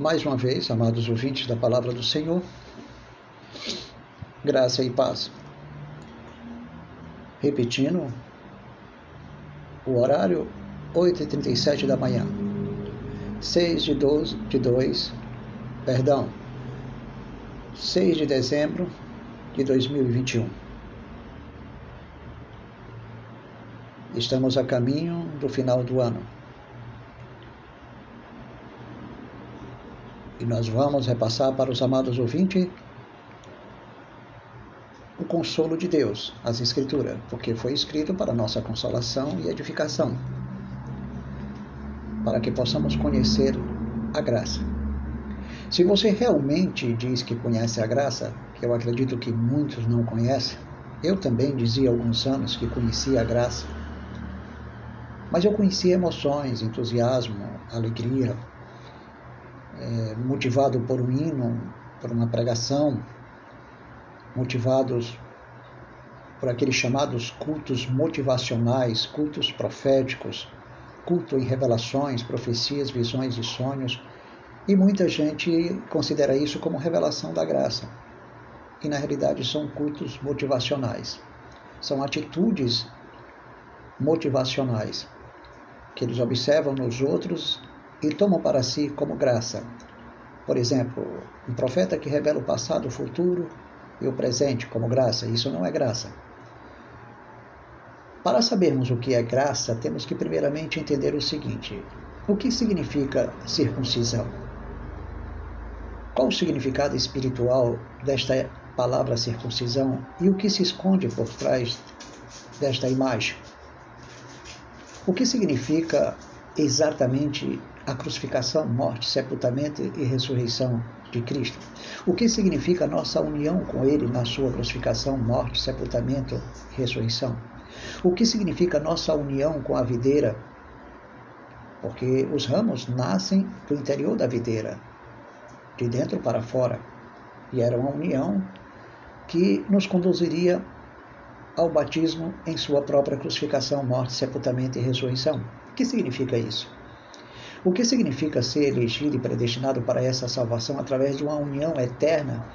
mais uma vez, amados ouvintes da palavra do Senhor, graça e paz. Repetindo, o horário 8h37 da manhã, 6 de 12 de 2, perdão, 6 de dezembro de 2021. Estamos a caminho do final do ano. E nós vamos repassar para os amados ouvintes o consolo de Deus, as Escrituras, porque foi escrito para nossa consolação e edificação, para que possamos conhecer a graça. Se você realmente diz que conhece a graça, que eu acredito que muitos não conhecem, eu também dizia há alguns anos que conhecia a graça, mas eu conhecia emoções, entusiasmo, alegria, é, motivado por um hino, por uma pregação, motivados por aqueles chamados cultos motivacionais, cultos proféticos, culto em revelações, profecias, visões e sonhos. E muita gente considera isso como revelação da graça. E na realidade são cultos motivacionais. São atitudes motivacionais que eles observam nos outros e tomam para si como graça. Por exemplo, um profeta que revela o passado, o futuro e o presente como graça. Isso não é graça. Para sabermos o que é graça, temos que primeiramente entender o seguinte: o que significa circuncisão? Qual o significado espiritual desta palavra circuncisão e o que se esconde por trás desta imagem? O que significa exatamente a crucificação, morte, sepultamento e ressurreição de Cristo? O que significa nossa união com Ele na sua crucificação, morte, sepultamento e ressurreição? O que significa nossa união com a videira? Porque os ramos nascem do interior da videira, de dentro para fora. E era uma união que nos conduziria ao batismo em sua própria crucificação, morte, sepultamento e ressurreição. O que significa isso? O que significa ser elegido e predestinado para essa salvação através de uma união eterna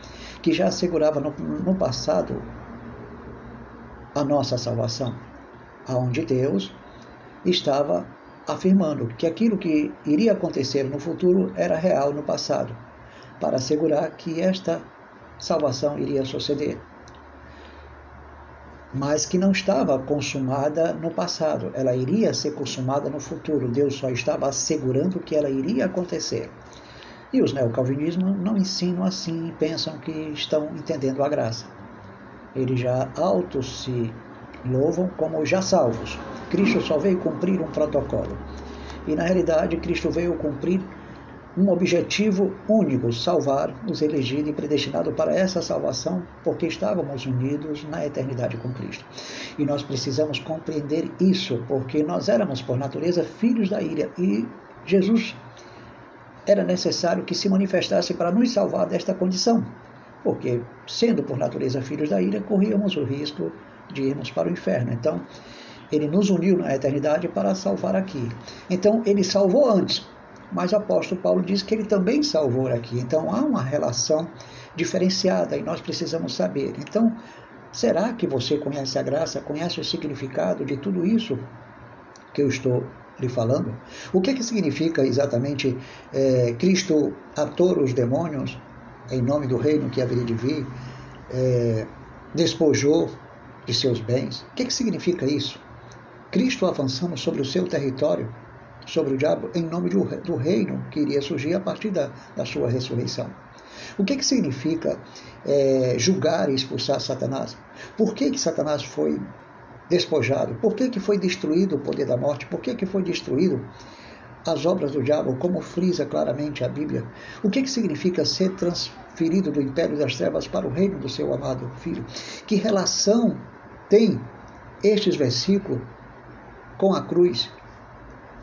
que já assegurava no, no passado a nossa salvação, aonde Deus estava afirmando que aquilo que iria acontecer no futuro era real no passado, para assegurar que esta salvação iria suceder mas que não estava consumada no passado, ela iria ser consumada no futuro. Deus só estava assegurando que ela iria acontecer. E os neocalvinismos não ensinam assim, pensam que estão entendendo a graça. Eles já autos se louvam como já salvos. Cristo só veio cumprir um protocolo. E na realidade, Cristo veio cumprir um objetivo único: salvar os elegidos e predestinados para essa salvação, porque estávamos unidos na eternidade com Cristo. E nós precisamos compreender isso, porque nós éramos, por natureza, filhos da ira e Jesus era necessário que se manifestasse para nos salvar desta condição, porque, sendo por natureza filhos da ira, corríamos o risco de irmos para o inferno. Então, ele nos uniu na eternidade para salvar aqui. Então, ele salvou antes, mas o apóstolo Paulo diz que ele também salvou aqui. Então há uma relação diferenciada e nós precisamos saber. Então, será que você conhece a graça, conhece o significado de tudo isso que eu estou lhe falando? O que, é que significa exatamente é, Cristo ator os demônios em nome do reino que haveria de vir, é, despojou de seus bens? O que, é que significa isso? Cristo avançando sobre o seu território sobre o diabo em nome do reino que iria surgir a partir da, da sua ressurreição. O que, que significa é, julgar e expulsar Satanás? Por que, que Satanás foi despojado? Por que, que foi destruído o poder da morte? Por que, que foi destruído as obras do diabo, como frisa claramente a Bíblia? O que, que significa ser transferido do império das trevas para o reino do seu amado Filho? Que relação tem estes versículos com a cruz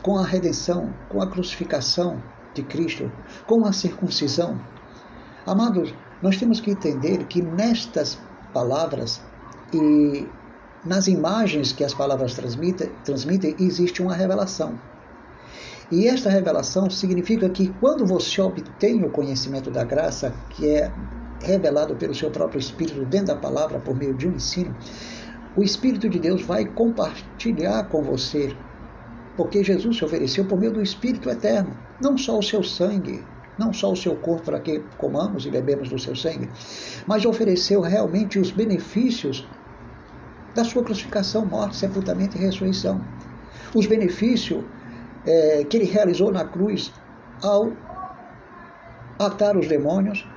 com a redenção, com a crucificação de Cristo, com a circuncisão. Amados, nós temos que entender que nestas palavras e nas imagens que as palavras transmitem, transmitem existe uma revelação. E esta revelação significa que quando você obtém o conhecimento da graça, que é revelado pelo seu próprio Espírito dentro da palavra por meio de um ensino, o Espírito de Deus vai compartilhar com você, porque Jesus se ofereceu por meio do Espírito eterno, não só o seu sangue, não só o seu corpo para que comamos e bebemos do seu sangue, mas ofereceu realmente os benefícios da sua crucificação, morte, sepultamento e ressurreição. Os benefícios é, que ele realizou na cruz ao atar os demônios,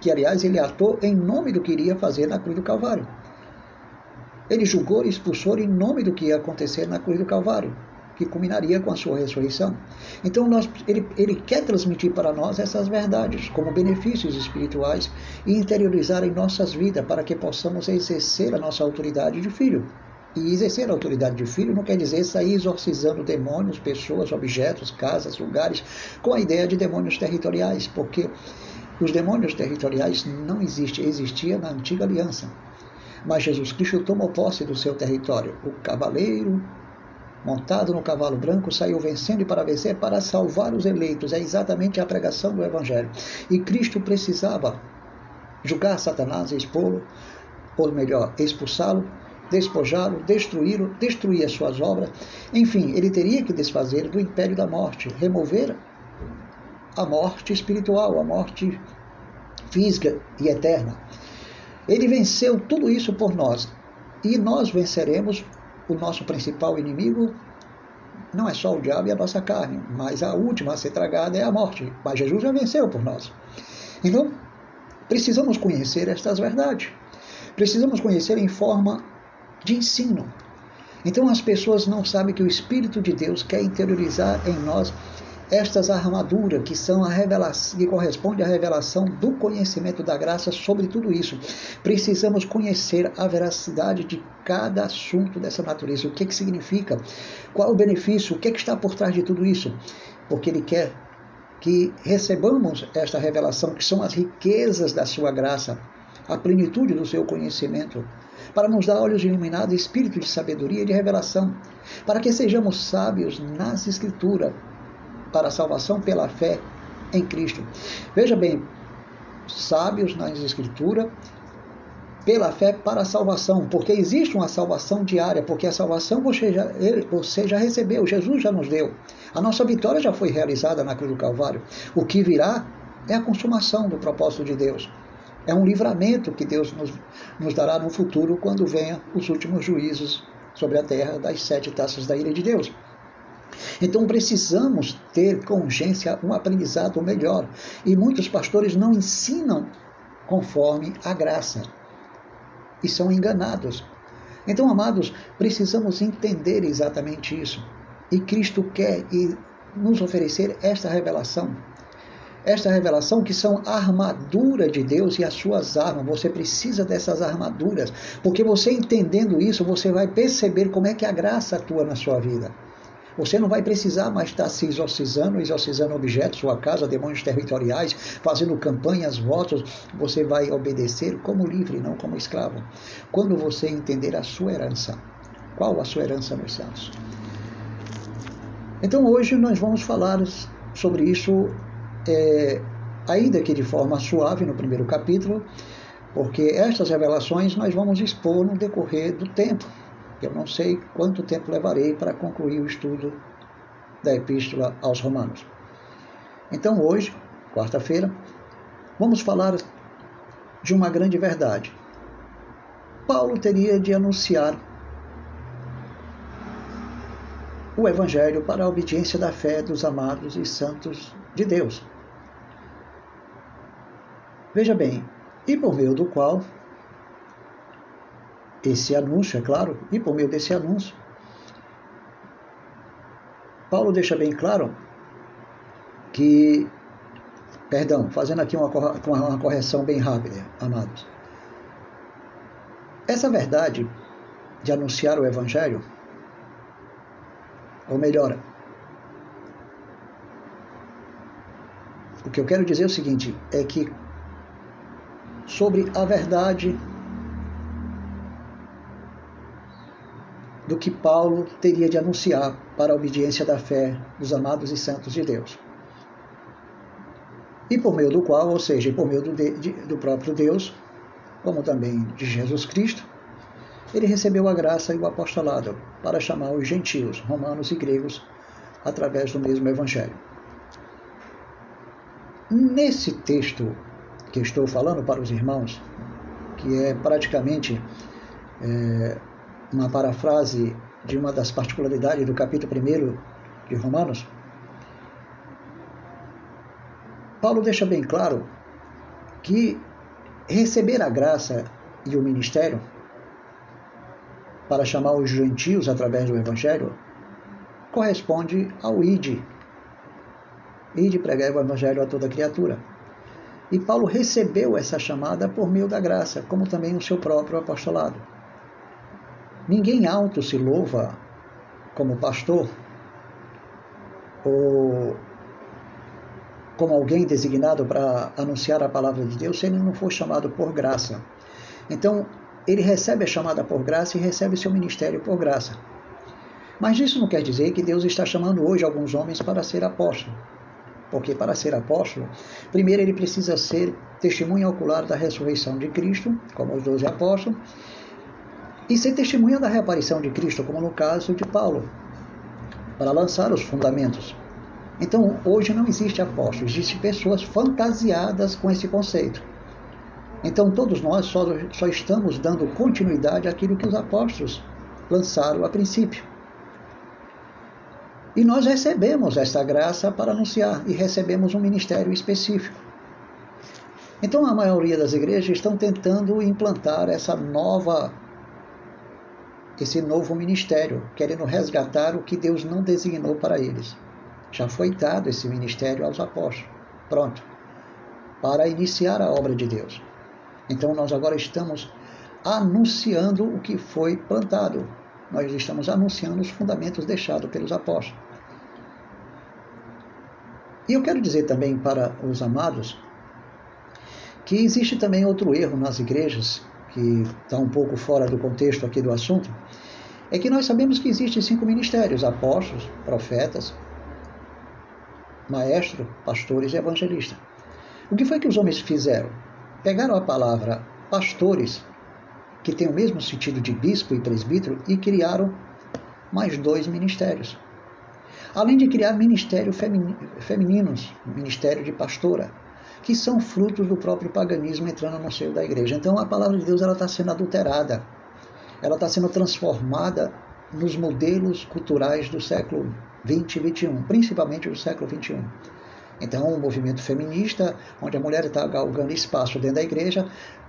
que aliás ele atou em nome do que iria fazer na cruz do Calvário. Ele julgou e expulsou em nome do que ia acontecer na cruz do Calvário, que culminaria com a sua ressurreição. Então nós, ele, ele quer transmitir para nós essas verdades como benefícios espirituais e interiorizar em nossas vidas para que possamos exercer a nossa autoridade de filho. E exercer a autoridade de filho não quer dizer sair exorcizando demônios, pessoas, objetos, casas, lugares, com a ideia de demônios territoriais, porque os demônios territoriais não existem, existia na antiga aliança. Mas Jesus Cristo tomou posse do seu território. O cavaleiro, montado no cavalo branco, saiu vencendo e para vencer, para salvar os eleitos. É exatamente a pregação do Evangelho. E Cristo precisava julgar Satanás e expô-lo, ou melhor, expulsá-lo, despojá-lo, destruí-lo, destruir as suas obras. Enfim, ele teria que desfazer do império da morte, remover a morte espiritual, a morte física e eterna. Ele venceu tudo isso por nós. E nós venceremos o nosso principal inimigo. Não é só o diabo e a nossa carne, mas a última a ser tragada é a morte. Mas Jesus já venceu por nós. Então, precisamos conhecer estas verdades. Precisamos conhecer em forma de ensino. Então as pessoas não sabem que o Espírito de Deus quer interiorizar em nós estas armaduras que são a revelação, que corresponde à revelação do conhecimento da graça sobre tudo isso. Precisamos conhecer a veracidade de cada assunto dessa natureza, o que, que significa, qual o benefício, o que, que está por trás de tudo isso, porque Ele quer que recebamos esta revelação, que são as riquezas da sua graça, a plenitude do seu conhecimento, para nos dar olhos iluminados, espírito de sabedoria e de revelação, para que sejamos sábios nas Escrituras, para a salvação pela fé em Cristo. Veja bem, sábios nas Escrituras, pela fé para a salvação, porque existe uma salvação diária, porque a salvação você já, você já recebeu, Jesus já nos deu. A nossa vitória já foi realizada na cruz do Calvário. O que virá é a consumação do propósito de Deus. É um livramento que Deus nos, nos dará no futuro, quando venha os últimos juízos sobre a terra das sete taças da ira de Deus. Então precisamos ter com urgência um aprendizado melhor. E muitos pastores não ensinam conforme a graça e são enganados. Então, amados, precisamos entender exatamente isso. E Cristo quer nos oferecer esta revelação. Esta revelação que são a armadura de Deus e as suas armas. Você precisa dessas armaduras, porque você entendendo isso, você vai perceber como é que a graça atua na sua vida. Você não vai precisar mais estar se exorcizando, exorcizando objetos, sua casa, demônios territoriais, fazendo campanhas, votos. Você vai obedecer como livre, não como escravo. Quando você entender a sua herança. Qual a sua herança nos céus? Então hoje nós vamos falar sobre isso, é, ainda que de forma suave no primeiro capítulo, porque estas revelações nós vamos expor no decorrer do tempo. Eu não sei quanto tempo levarei para concluir o estudo da Epístola aos Romanos. Então, hoje, quarta-feira, vamos falar de uma grande verdade. Paulo teria de anunciar o Evangelho para a obediência da fé dos amados e santos de Deus. Veja bem, e por meio do qual esse anúncio, é claro, e por meio desse anúncio, Paulo deixa bem claro que, perdão, fazendo aqui uma, uma correção bem rápida, amados. Essa verdade de anunciar o Evangelho, ou melhor, o que eu quero dizer é o seguinte: é que sobre a verdade do que Paulo teria de anunciar para a obediência da fé dos amados e santos de Deus. E por meio do qual, ou seja, por meio do, de, do próprio Deus, como também de Jesus Cristo, ele recebeu a graça e o apostolado para chamar os gentios, romanos e gregos, através do mesmo evangelho. Nesse texto que estou falando para os irmãos, que é praticamente é, uma parafrase de uma das particularidades do capítulo 1 de Romanos, Paulo deixa bem claro que receber a graça e o ministério para chamar os gentios através do Evangelho corresponde ao ide. Ide pregar o Evangelho a toda criatura. E Paulo recebeu essa chamada por meio da graça, como também o seu próprio apostolado. Ninguém alto se louva como pastor ou como alguém designado para anunciar a palavra de Deus se ele não for chamado por graça. Então, ele recebe a chamada por graça e recebe seu ministério por graça. Mas isso não quer dizer que Deus está chamando hoje alguns homens para ser apóstolo. Porque para ser apóstolo, primeiro ele precisa ser testemunha ocular da ressurreição de Cristo, como os doze apóstolos, e ser testemunha da reaparição de Cristo, como no caso de Paulo, para lançar os fundamentos. Então, hoje não existe apóstolo, existem pessoas fantasiadas com esse conceito. Então, todos nós só, só estamos dando continuidade àquilo que os apóstolos lançaram a princípio. E nós recebemos esta graça para anunciar e recebemos um ministério específico. Então, a maioria das igrejas estão tentando implantar essa nova esse novo ministério, querendo resgatar o que Deus não designou para eles. Já foi dado esse ministério aos apóstolos. Pronto. Para iniciar a obra de Deus. Então nós agora estamos anunciando o que foi plantado. Nós estamos anunciando os fundamentos deixados pelos apóstolos. E eu quero dizer também para os amados que existe também outro erro nas igrejas que está um pouco fora do contexto aqui do assunto, é que nós sabemos que existem cinco ministérios: apóstolos, profetas, maestro, pastores e evangelistas. O que foi que os homens fizeram? Pegaram a palavra pastores, que tem o mesmo sentido de bispo e presbítero, e criaram mais dois ministérios. Além de criar ministérios femininos, ministério de pastora, que são frutos do próprio paganismo entrando no seio da igreja. Então a palavra de Deus ela está sendo adulterada, ela está sendo transformada nos modelos culturais do século 20 e 21, principalmente do século 21. Então, o movimento feminista, onde a mulher está galgando espaço dentro da igreja,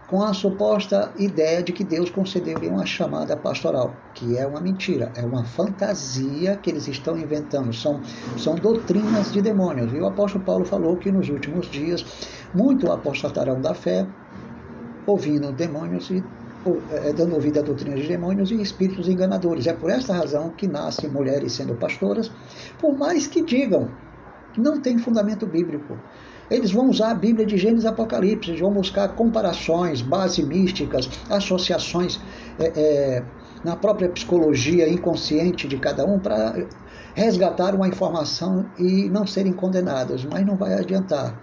com a suposta ideia de que Deus concedeu-lhe uma chamada pastoral, que é uma mentira, é uma fantasia que eles estão inventando, são, são doutrinas de demônios. E o apóstolo Paulo falou que nos últimos dias muito apostatarão da fé, ouvindo demônios e é, dando ouvido a doutrinas de demônios e espíritos enganadores. É por esta razão que nascem mulheres sendo pastoras, por mais que digam, não tem fundamento bíblico. Eles vão usar a Bíblia de Gênesis e Apocalipse, vão buscar comparações, bases místicas, associações é, é, na própria psicologia inconsciente de cada um para resgatar uma informação e não serem condenados, mas não vai adiantar.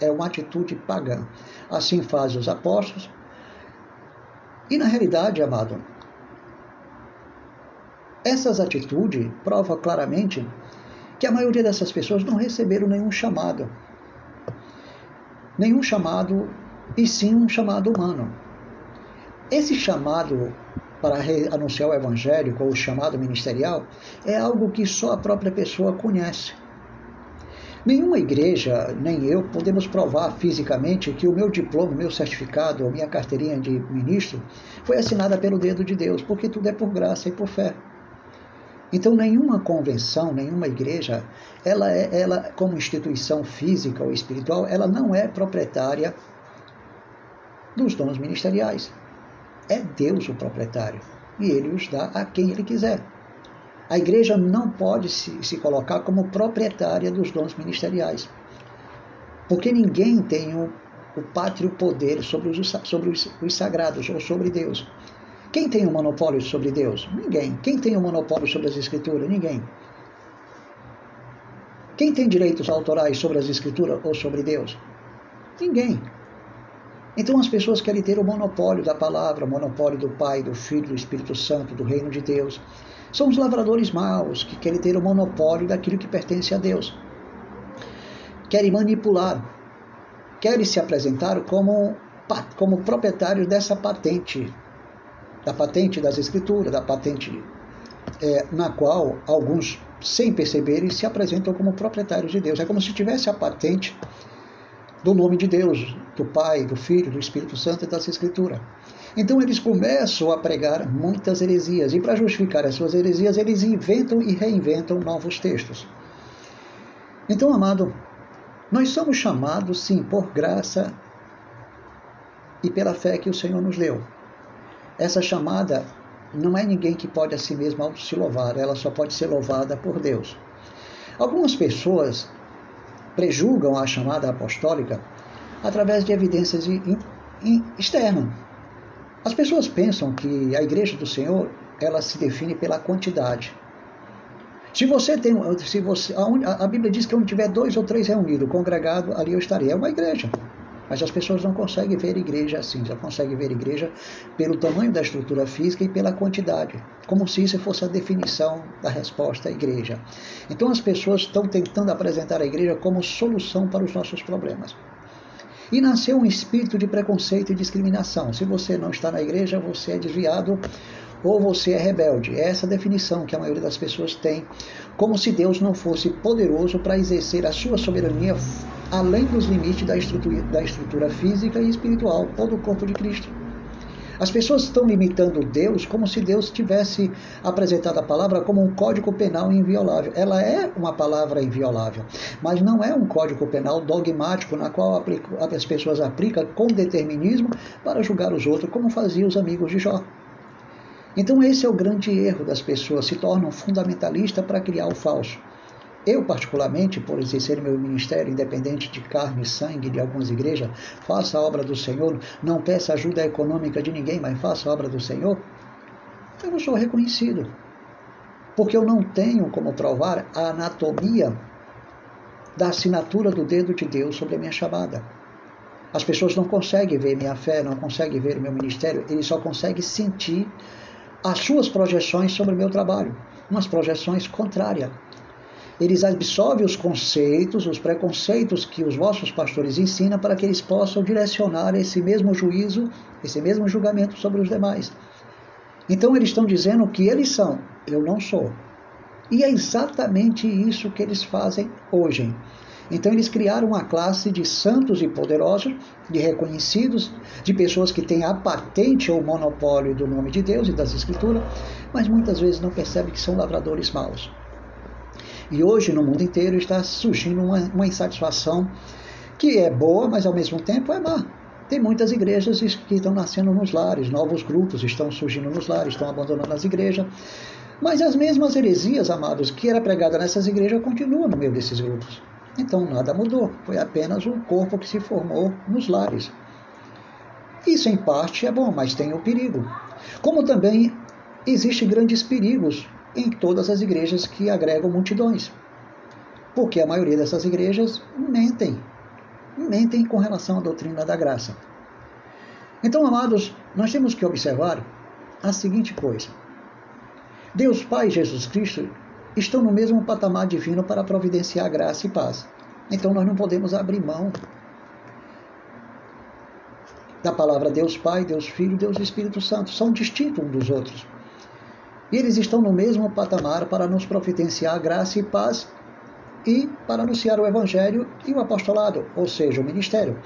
É uma atitude pagã. Assim fazem os apóstolos. E na realidade, amado, essas atitudes provam claramente que a maioria dessas pessoas não receberam nenhum chamado nenhum chamado, e sim um chamado humano. Esse chamado para anunciar o evangelho, ou o chamado ministerial, é algo que só a própria pessoa conhece. Nenhuma igreja, nem eu, podemos provar fisicamente que o meu diploma, meu certificado, ou minha carteirinha de ministro foi assinada pelo dedo de Deus, porque tudo é por graça e por fé. Então, nenhuma convenção, nenhuma igreja, ela, é, ela como instituição física ou espiritual, ela não é proprietária dos dons ministeriais. É Deus o proprietário e ele os dá a quem ele quiser. A igreja não pode se, se colocar como proprietária dos dons ministeriais, porque ninguém tem o, o pátrio poder sobre os, sobre os, os sagrados ou sobre Deus. Quem tem o um monopólio sobre Deus? Ninguém. Quem tem o um monopólio sobre as Escrituras? Ninguém. Quem tem direitos autorais sobre as Escrituras ou sobre Deus? Ninguém. Então as pessoas querem ter o monopólio da palavra, o monopólio do Pai, do Filho, do Espírito Santo, do reino de Deus. São os lavradores maus que querem ter o monopólio daquilo que pertence a Deus. Querem manipular, querem se apresentar como, como dessa patente, da patente das Escrituras, da patente é, na qual alguns, sem perceberem, se apresentam como proprietários de Deus. É como se tivesse a patente do nome de Deus, do Pai, do Filho, do Espírito Santo e das Escrituras. Então eles começam a pregar muitas heresias, e para justificar as suas heresias, eles inventam e reinventam novos textos. Então, amado, nós somos chamados, sim, por graça e pela fé que o Senhor nos deu. Essa chamada não é ninguém que pode a si mesmo se louvar, ela só pode ser louvada por Deus. Algumas pessoas prejulgam a chamada apostólica através de evidências externas. As pessoas pensam que a igreja do Senhor ela se define pela quantidade. Se você tem, se você, a, a Bíblia diz que onde tiver dois ou três reunidos, congregado, ali eu estarei. É uma igreja. Mas as pessoas não conseguem ver igreja assim, só conseguem ver igreja pelo tamanho da estrutura física e pela quantidade, como se isso fosse a definição da resposta à igreja. Então as pessoas estão tentando apresentar a igreja como solução para os nossos problemas. E nasceu um espírito de preconceito e discriminação. Se você não está na igreja, você é desviado ou você é rebelde. É essa definição que a maioria das pessoas tem, como se Deus não fosse poderoso para exercer a sua soberania além dos limites da estrutura, da estrutura física e espiritual ou do corpo de Cristo. As pessoas estão limitando Deus como se Deus tivesse apresentado a palavra como um código penal inviolável. Ela é uma palavra inviolável, mas não é um código penal dogmático na qual as pessoas aplicam com determinismo para julgar os outros, como faziam os amigos de Jó. Então, esse é o grande erro das pessoas, se tornam fundamentalistas para criar o falso. Eu, particularmente, por exercer meu ministério independente de carne e sangue de algumas igrejas, faço a obra do Senhor, não peço ajuda econômica de ninguém, mas faço a obra do Senhor, eu não sou reconhecido. Porque eu não tenho como provar a anatomia da assinatura do dedo de Deus sobre a minha chamada. As pessoas não conseguem ver minha fé, não conseguem ver o meu ministério, eles só conseguem sentir as suas projeções sobre o meu trabalho, umas projeções contrárias. Eles absorvem os conceitos, os preconceitos que os vossos pastores ensinam para que eles possam direcionar esse mesmo juízo, esse mesmo julgamento sobre os demais. Então eles estão dizendo que eles são, eu não sou. E é exatamente isso que eles fazem hoje. Então eles criaram uma classe de santos e poderosos, de reconhecidos, de pessoas que têm a patente ou monopólio do nome de Deus e das Escrituras, mas muitas vezes não percebem que são lavradores maus. E hoje no mundo inteiro está surgindo uma, uma insatisfação que é boa, mas ao mesmo tempo é má. Tem muitas igrejas que estão nascendo nos lares, novos grupos estão surgindo nos lares, estão abandonando as igrejas. Mas as mesmas heresias, amados, que era pregada nessas igrejas, continuam no meio desses grupos. Então nada mudou, foi apenas um corpo que se formou nos lares. Isso em parte é bom, mas tem o perigo. Como também existem grandes perigos em todas as igrejas que agregam multidões. Porque a maioria dessas igrejas mentem. Mentem com relação à doutrina da graça. Então, amados, nós temos que observar a seguinte coisa: Deus Pai Jesus Cristo estão no mesmo patamar divino para providenciar graça e paz. Então nós não podemos abrir mão da palavra Deus Pai, Deus Filho, Deus Espírito Santo. São distintos uns dos outros. E eles estão no mesmo patamar para nos providenciar graça e paz e para anunciar o Evangelho e o apostolado, ou seja, o ministério.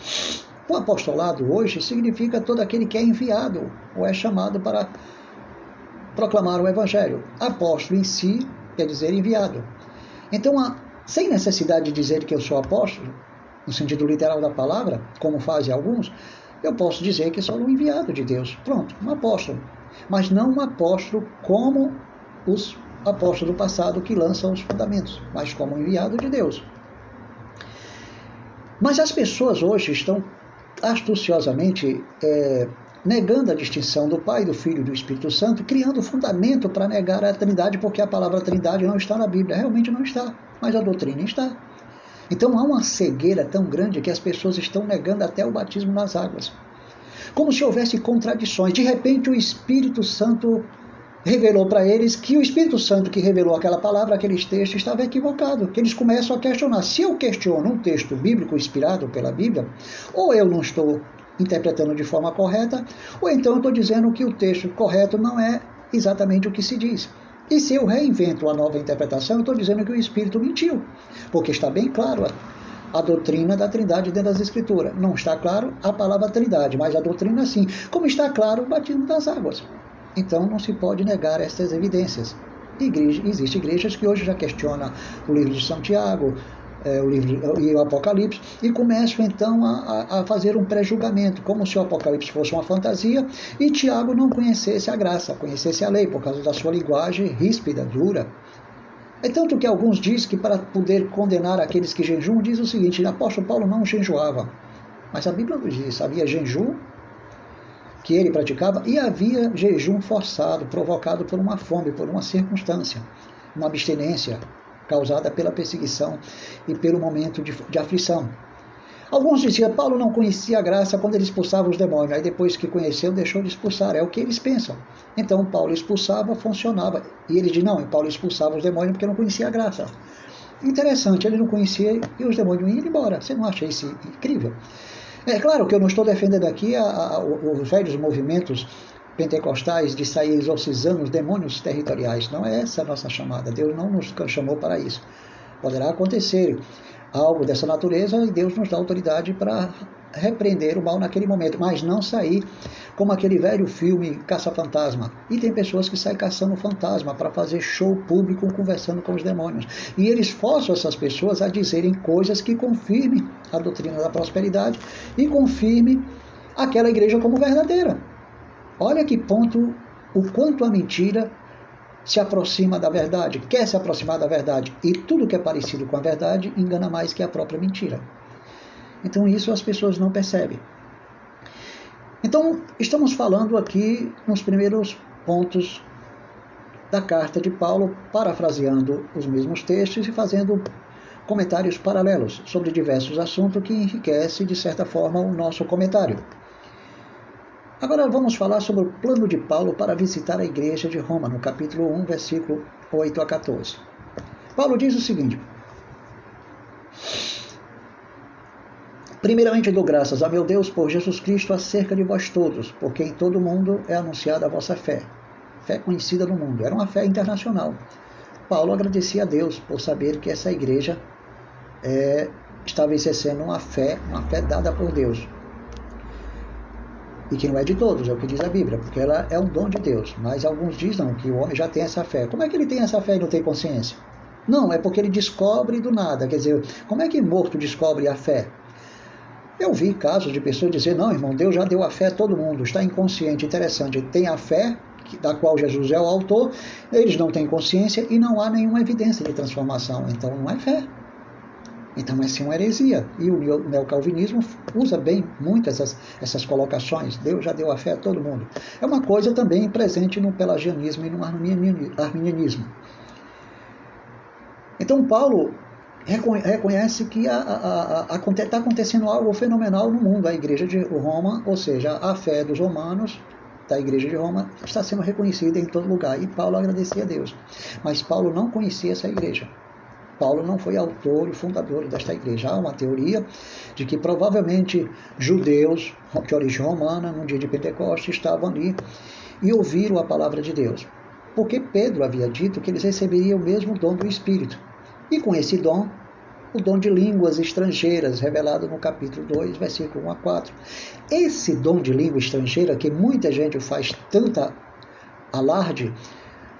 O apostolado hoje significa todo aquele que é enviado ou é chamado para proclamar o Evangelho. Apóstolo em si quer dizer enviado. Então, sem necessidade de dizer que eu sou apóstolo, no sentido literal da palavra, como fazem alguns, eu posso dizer que sou um enviado de Deus. Pronto, um apóstolo. Mas não um apóstolo como os apóstolos do passado que lançam os fundamentos, mas como enviado de Deus. Mas as pessoas hoje estão astuciosamente é, negando a distinção do Pai, do Filho e do Espírito Santo, criando fundamento para negar a Trindade, porque a palavra Trindade não está na Bíblia. Realmente não está, mas a doutrina está. Então há uma cegueira tão grande que as pessoas estão negando até o batismo nas águas. Como se houvesse contradições. De repente o Espírito Santo revelou para eles que o Espírito Santo que revelou aquela palavra, aqueles textos, estava equivocado. Que eles começam a questionar. Se eu questiono um texto bíblico inspirado pela Bíblia, ou eu não estou interpretando de forma correta, ou então eu estou dizendo que o texto correto não é exatamente o que se diz. E se eu reinvento uma nova interpretação, eu estou dizendo que o Espírito mentiu, porque está bem claro a, a doutrina da Trindade dentro das Escrituras. Não está claro a palavra Trindade, mas a doutrina sim. Como está claro o batismo das águas. Então não se pode negar estas evidências. Igreja, Existem igrejas que hoje já questionam o livro de Santiago, é, o livro e o Apocalipse, e começam então a, a fazer um pré-julgamento, como se o Apocalipse fosse uma fantasia e Tiago não conhecesse a graça, conhecesse a lei, por causa da sua linguagem ríspida, dura. É tanto que alguns dizem que para poder condenar aqueles que jejuam, diz o seguinte: o apóstolo Paulo não jejuava. Mas a Bíblia nos diz: havia jejum que ele praticava e havia jejum forçado, provocado por uma fome, por uma circunstância, uma abstinência causada pela perseguição e pelo momento de, de aflição. Alguns diziam, Paulo não conhecia a graça quando ele expulsava os demônios, aí depois que conheceu, deixou de expulsar, é o que eles pensam. Então Paulo expulsava, funcionava. E ele diz, não, Paulo expulsava os demônios porque não conhecia a graça. Interessante, ele não conhecia e os demônios iam embora. Você não acha isso incrível? É claro que eu não estou defendendo aqui a, a, os velhos movimentos pentecostais de sair exorcizando os demônios territoriais. Não é essa a nossa chamada. Deus não nos chamou para isso. Poderá acontecer algo dessa natureza e Deus nos dá autoridade para repreender o mal naquele momento, mas não sair como aquele velho filme Caça-Fantasma. E tem pessoas que saem caçando fantasma para fazer show público conversando com os demônios. E eles forçam essas pessoas a dizerem coisas que confirmem a doutrina da prosperidade e confirmem aquela igreja como verdadeira. Olha que ponto, o quanto a mentira se aproxima da verdade, quer se aproximar da verdade, e tudo que é parecido com a verdade engana mais que a própria mentira. Então isso as pessoas não percebem. Então, estamos falando aqui nos primeiros pontos da carta de Paulo, parafraseando os mesmos textos e fazendo comentários paralelos sobre diversos assuntos que enriquece de certa forma o nosso comentário. Agora vamos falar sobre o plano de Paulo para visitar a igreja de Roma, no capítulo 1, versículo 8 a 14. Paulo diz o seguinte: Primeiramente dou graças a meu Deus por Jesus Cristo acerca de vós todos, porque em todo o mundo é anunciada a vossa fé. Fé conhecida no mundo. Era uma fé internacional. Paulo agradecia a Deus por saber que essa igreja é, estava exercendo uma fé, uma fé dada por Deus e que não é de todos, é o que diz a Bíblia, porque ela é um dom de Deus. Mas alguns dizem que o homem já tem essa fé. Como é que ele tem essa fé e não tem consciência? Não, é porque ele descobre do nada. Quer dizer, como é que morto descobre a fé? Eu vi casos de pessoas dizer: não, irmão, Deus já deu a fé a todo mundo, está inconsciente. Interessante, tem a fé, da qual Jesus é o autor, eles não têm consciência e não há nenhuma evidência de transformação. Então não é fé. Então, essa é uma heresia. E o neocalvinismo usa bem muitas essas, essas colocações. Deus já deu a fé a todo mundo. É uma coisa também presente no pelagianismo e no arminianismo. Então, Paulo reconhece que está acontecendo algo fenomenal no mundo. A igreja de Roma, ou seja, a fé dos romanos, da igreja de Roma, está sendo reconhecida em todo lugar. E Paulo agradecia a Deus. Mas Paulo não conhecia essa igreja. Paulo não foi autor e fundador desta igreja. Há uma teoria de que provavelmente judeus de origem romana, no dia de Pentecostes, estavam ali e ouviram a palavra de Deus. Porque Pedro havia dito que eles receberiam o mesmo dom do Espírito. E com esse dom, o dom de línguas estrangeiras, revelado no capítulo 2, versículo 1 a 4. Esse dom de língua estrangeira, que muita gente faz tanta alarde,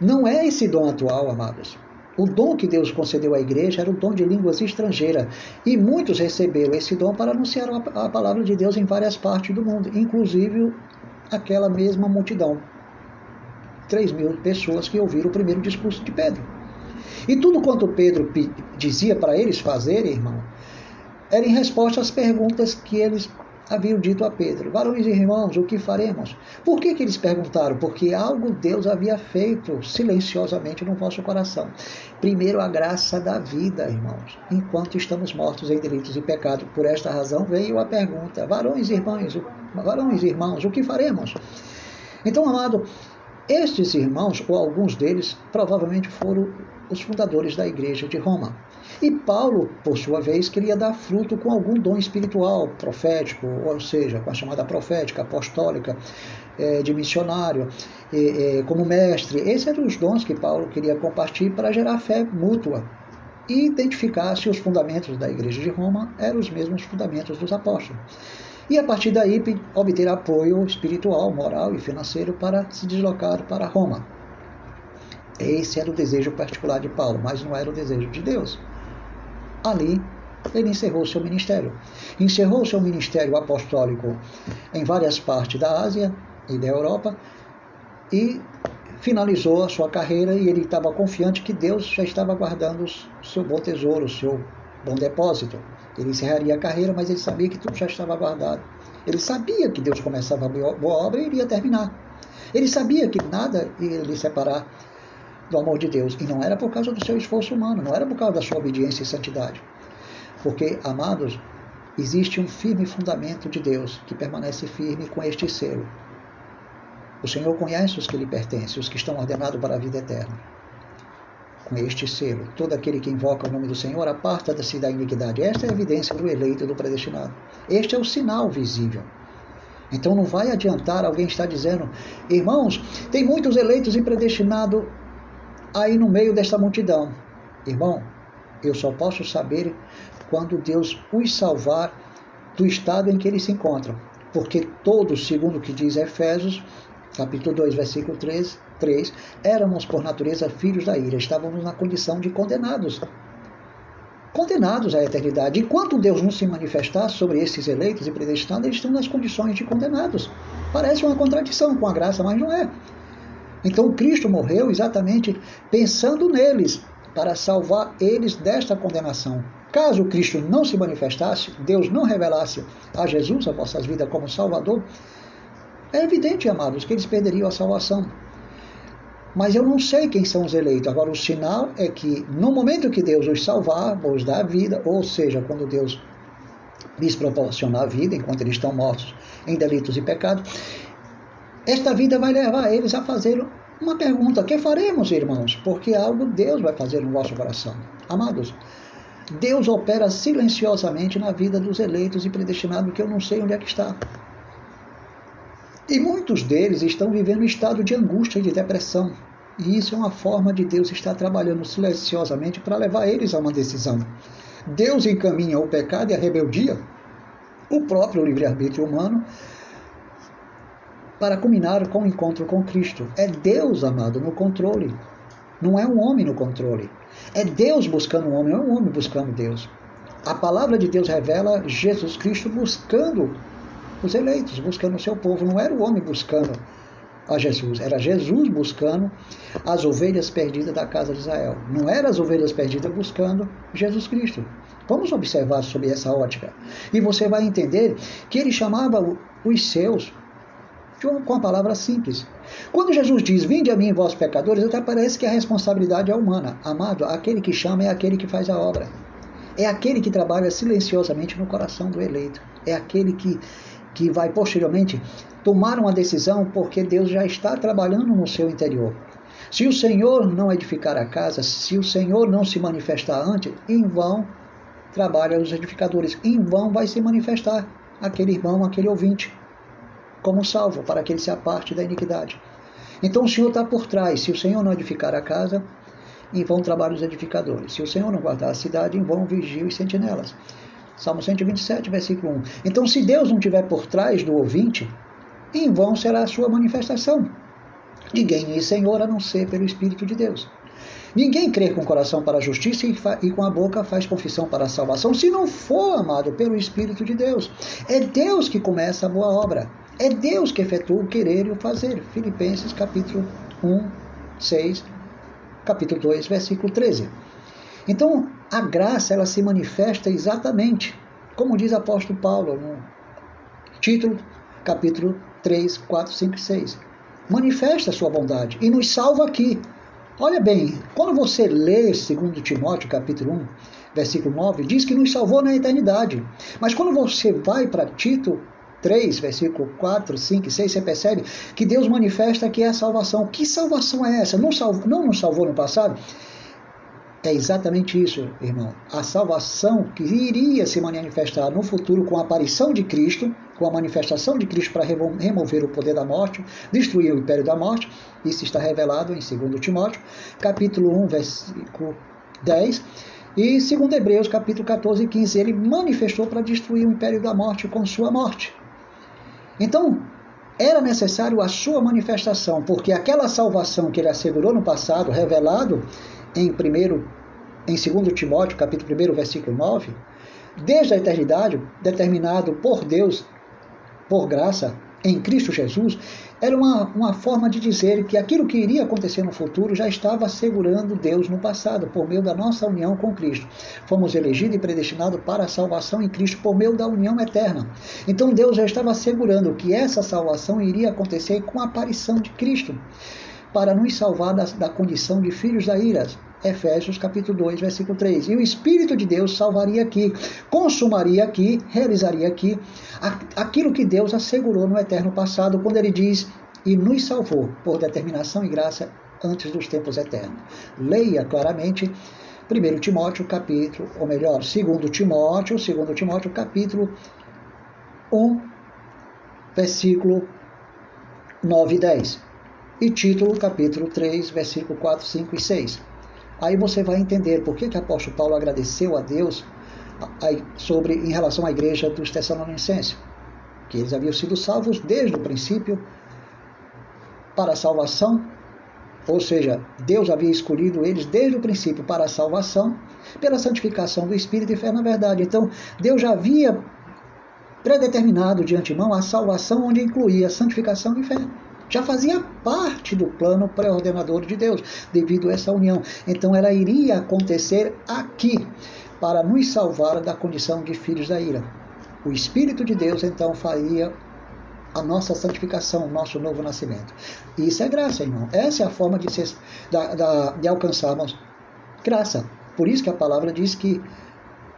não é esse dom atual, amados. O dom que Deus concedeu à igreja era o dom de línguas estrangeiras. E muitos receberam esse dom para anunciar a palavra de Deus em várias partes do mundo, inclusive aquela mesma multidão. 3 mil pessoas que ouviram o primeiro discurso de Pedro. E tudo quanto Pedro dizia para eles fazerem, irmão, era em resposta às perguntas que eles haviam dito a Pedro: Varões e irmãos, o que faremos? Por que, que eles perguntaram? Porque algo Deus havia feito silenciosamente no vosso coração. Primeiro, a graça da vida, irmãos, enquanto estamos mortos em delitos e pecados. Por esta razão veio a pergunta: Varões e irmãos, varões e irmãos, o que faremos? Então, amado, estes irmãos, ou alguns deles, provavelmente foram os fundadores da igreja de Roma. E Paulo, por sua vez, queria dar fruto com algum dom espiritual, profético, ou seja, com a chamada profética, apostólica, é, de missionário, como mestre. Esses eram os dons que Paulo queria compartilhar para gerar fé mútua e identificar se os fundamentos da igreja de Roma eram os mesmos fundamentos dos apóstolos. E a partir daí obter apoio espiritual, moral e financeiro para se deslocar para Roma. Esse era o desejo particular de Paulo, mas não era o desejo de Deus. Ali, ele encerrou seu ministério. Encerrou seu ministério apostólico em várias partes da Ásia e da Europa e finalizou a sua carreira e ele estava confiante que Deus já estava guardando o seu bom tesouro, o seu bom depósito. Ele encerraria a carreira, mas ele sabia que tudo já estava guardado. Ele sabia que Deus começava a boa obra e iria terminar. Ele sabia que nada ia lhe separar do amor de Deus. E não era por causa do seu esforço humano, não era por causa da sua obediência e santidade. Porque, amados, existe um firme fundamento de Deus que permanece firme com este selo. O Senhor conhece os que lhe pertencem, os que estão ordenados para a vida eterna. Com este selo, todo aquele que invoca o nome do Senhor aparta-se da iniquidade. Esta é a evidência do eleito e do predestinado. Este é o sinal visível. Então não vai adiantar alguém estar dizendo, irmãos, tem muitos eleitos e predestinados aí no meio desta multidão. Irmão, eu só posso saber quando Deus os salvar do estado em que eles se encontram. Porque todos, segundo o que diz Efésios, capítulo 2, versículo 3, 3, éramos por natureza filhos da ira, estávamos na condição de condenados. Condenados à eternidade. Enquanto Deus não se manifestar sobre esses eleitos e predestinados, eles estão nas condições de condenados. Parece uma contradição com a graça, mas não é. Então Cristo morreu exatamente pensando neles, para salvar eles desta condenação. Caso Cristo não se manifestasse, Deus não revelasse a Jesus a vossas vidas como Salvador, é evidente, amados, que eles perderiam a salvação. Mas eu não sei quem são os eleitos. Agora, o sinal é que no momento que Deus os salvar, os dar a vida, ou seja, quando Deus lhes proporcionar a vida, enquanto eles estão mortos em delitos e pecados, esta vida vai levar eles a fazer uma pergunta: que faremos, irmãos? Porque algo Deus vai fazer no vosso coração. Amados, Deus opera silenciosamente na vida dos eleitos e predestinados que eu não sei onde é que está. E muitos deles estão vivendo um estado de angústia e de depressão. E isso é uma forma de Deus estar trabalhando silenciosamente para levar eles a uma decisão. Deus encaminha o pecado e a rebeldia, o próprio livre-arbítrio humano, para culminar com o encontro com Cristo. É Deus, amado, no controle. Não é um homem no controle. É Deus buscando um homem, não é um homem buscando Deus. A palavra de Deus revela Jesus Cristo buscando os eleitos, buscando o seu povo. Não era o homem buscando a Jesus, era Jesus buscando as ovelhas perdidas da casa de Israel. Não eram as ovelhas perdidas buscando Jesus Cristo. Vamos observar sobre essa ótica. E você vai entender que ele chamava os seus com a palavra simples. Quando Jesus diz, vinde a mim, vós pecadores, até parece que a responsabilidade é humana. Amado, aquele que chama é aquele que faz a obra. É aquele que trabalha silenciosamente no coração do eleito. É aquele que, que vai posteriormente tomar uma decisão porque Deus já está trabalhando no seu interior. Se o Senhor não edificar a casa, se o Senhor não se manifestar antes, em vão trabalham os edificadores, em vão vai se manifestar aquele irmão, aquele ouvinte como salvo, para que ele se aparte da iniquidade. Então o Senhor está por trás. Se o Senhor não edificar a casa, em vão trabalham os edificadores. Se o Senhor não guardar a cidade, em vão vigiam os sentinelas. Salmo 127, versículo 1. Então, se Deus não estiver por trás do ouvinte, em vão será a sua manifestação. Ninguém é Senhor a não ser pelo Espírito de Deus. Ninguém crê com o coração para a justiça e com a boca faz confissão para a salvação, se não for amado pelo Espírito de Deus. É Deus que começa a boa obra. É Deus que efetua o querer e o fazer. Filipenses capítulo 1, 6, capítulo 2, versículo 13. Então, a graça ela se manifesta exatamente, como diz o apóstolo Paulo no, Título, capítulo 3, 4, 5 e 6. Manifesta a sua bondade e nos salva aqui. Olha bem, quando você lê 2 Timóteo, capítulo 1, versículo 9, diz que nos salvou na eternidade. Mas quando você vai para Tito 3, versículo 4, 5 e 6, você percebe que Deus manifesta que é a salvação. Que salvação é essa? Não, salvo, não nos salvou no passado? É exatamente isso, irmão. A salvação que iria se manifestar no futuro com a aparição de Cristo, com a manifestação de Cristo para remover o poder da morte, destruir o império da morte. Isso está revelado em 2 Timóteo, capítulo 1, versículo 10. E segundo Hebreus, capítulo 14 e 15, ele manifestou para destruir o império da morte com sua morte. Então, era necessário a sua manifestação, porque aquela salvação que ele assegurou no passado, revelado em primeiro em 2 Timóteo, capítulo 1, versículo 9, desde a eternidade, determinado por Deus, por graça, em Cristo Jesus, era uma, uma forma de dizer que aquilo que iria acontecer no futuro já estava assegurando Deus no passado, por meio da nossa união com Cristo. Fomos elegidos e predestinados para a salvação em Cristo por meio da união eterna. Então Deus já estava assegurando que essa salvação iria acontecer com a aparição de Cristo, para nos salvar da, da condição de filhos da ira. Efésios capítulo 2, versículo 3. E o Espírito de Deus salvaria aqui, consumaria aqui, realizaria aqui aquilo que Deus assegurou no eterno passado, quando ele diz: E nos salvou por determinação e graça antes dos tempos eternos. Leia claramente 1 Timóteo capítulo, ou melhor, 2 Timóteo, 2 Timóteo capítulo 1, versículo 9 e 10. E título capítulo 3, versículo 4, 5 e 6. Aí você vai entender por que, o apóstolo Paulo agradeceu a Deus sobre em relação à igreja dos Tessalonicenses, que eles haviam sido salvos desde o princípio para a salvação, ou seja, Deus havia escolhido eles desde o princípio para a salvação, pela santificação do Espírito e fé na verdade. Então, Deus já havia predeterminado de antemão a salvação, onde incluía santificação e fé já fazia parte do plano pré-ordenador de Deus, devido a essa união. Então ela iria acontecer aqui, para nos salvar da condição de filhos da ira. O Espírito de Deus então faria a nossa santificação, o nosso novo nascimento. Isso é graça, irmão. Essa é a forma de, ser, da, da, de alcançarmos graça. Por isso que a palavra diz que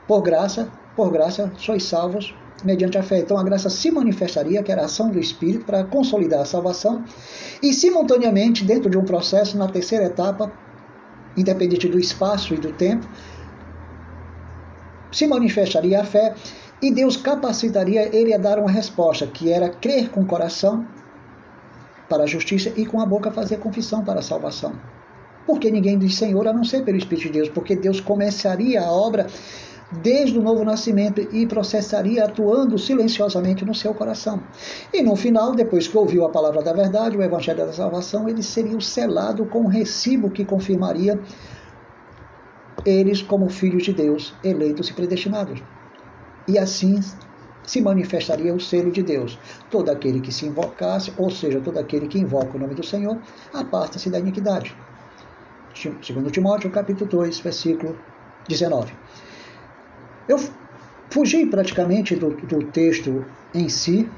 por graça, por graça sois salvos mediante a fé. Então a graça se manifestaria, que era a ação do Espírito, para consolidar a salvação, e simultaneamente, dentro de um processo, na terceira etapa, independente do espaço e do tempo, se manifestaria a fé e Deus capacitaria ele a dar uma resposta, que era crer com o coração para a justiça e com a boca fazer confissão para a salvação. Porque ninguém diz Senhor a não ser pelo Espírito de Deus, porque Deus começaria a obra desde o novo nascimento e processaria atuando silenciosamente no seu coração. E no final, depois que ouviu a palavra da verdade, o evangelho da salvação, ele seria selado com um recibo que confirmaria eles como filhos de Deus, eleitos e predestinados. E assim se manifestaria o selo de Deus. Todo aquele que se invocasse, ou seja, todo aquele que invoca o nome do Senhor, aparta-se da iniquidade. Segundo Timóteo, capítulo 2, versículo 19. Eu fugi praticamente do, do texto em si,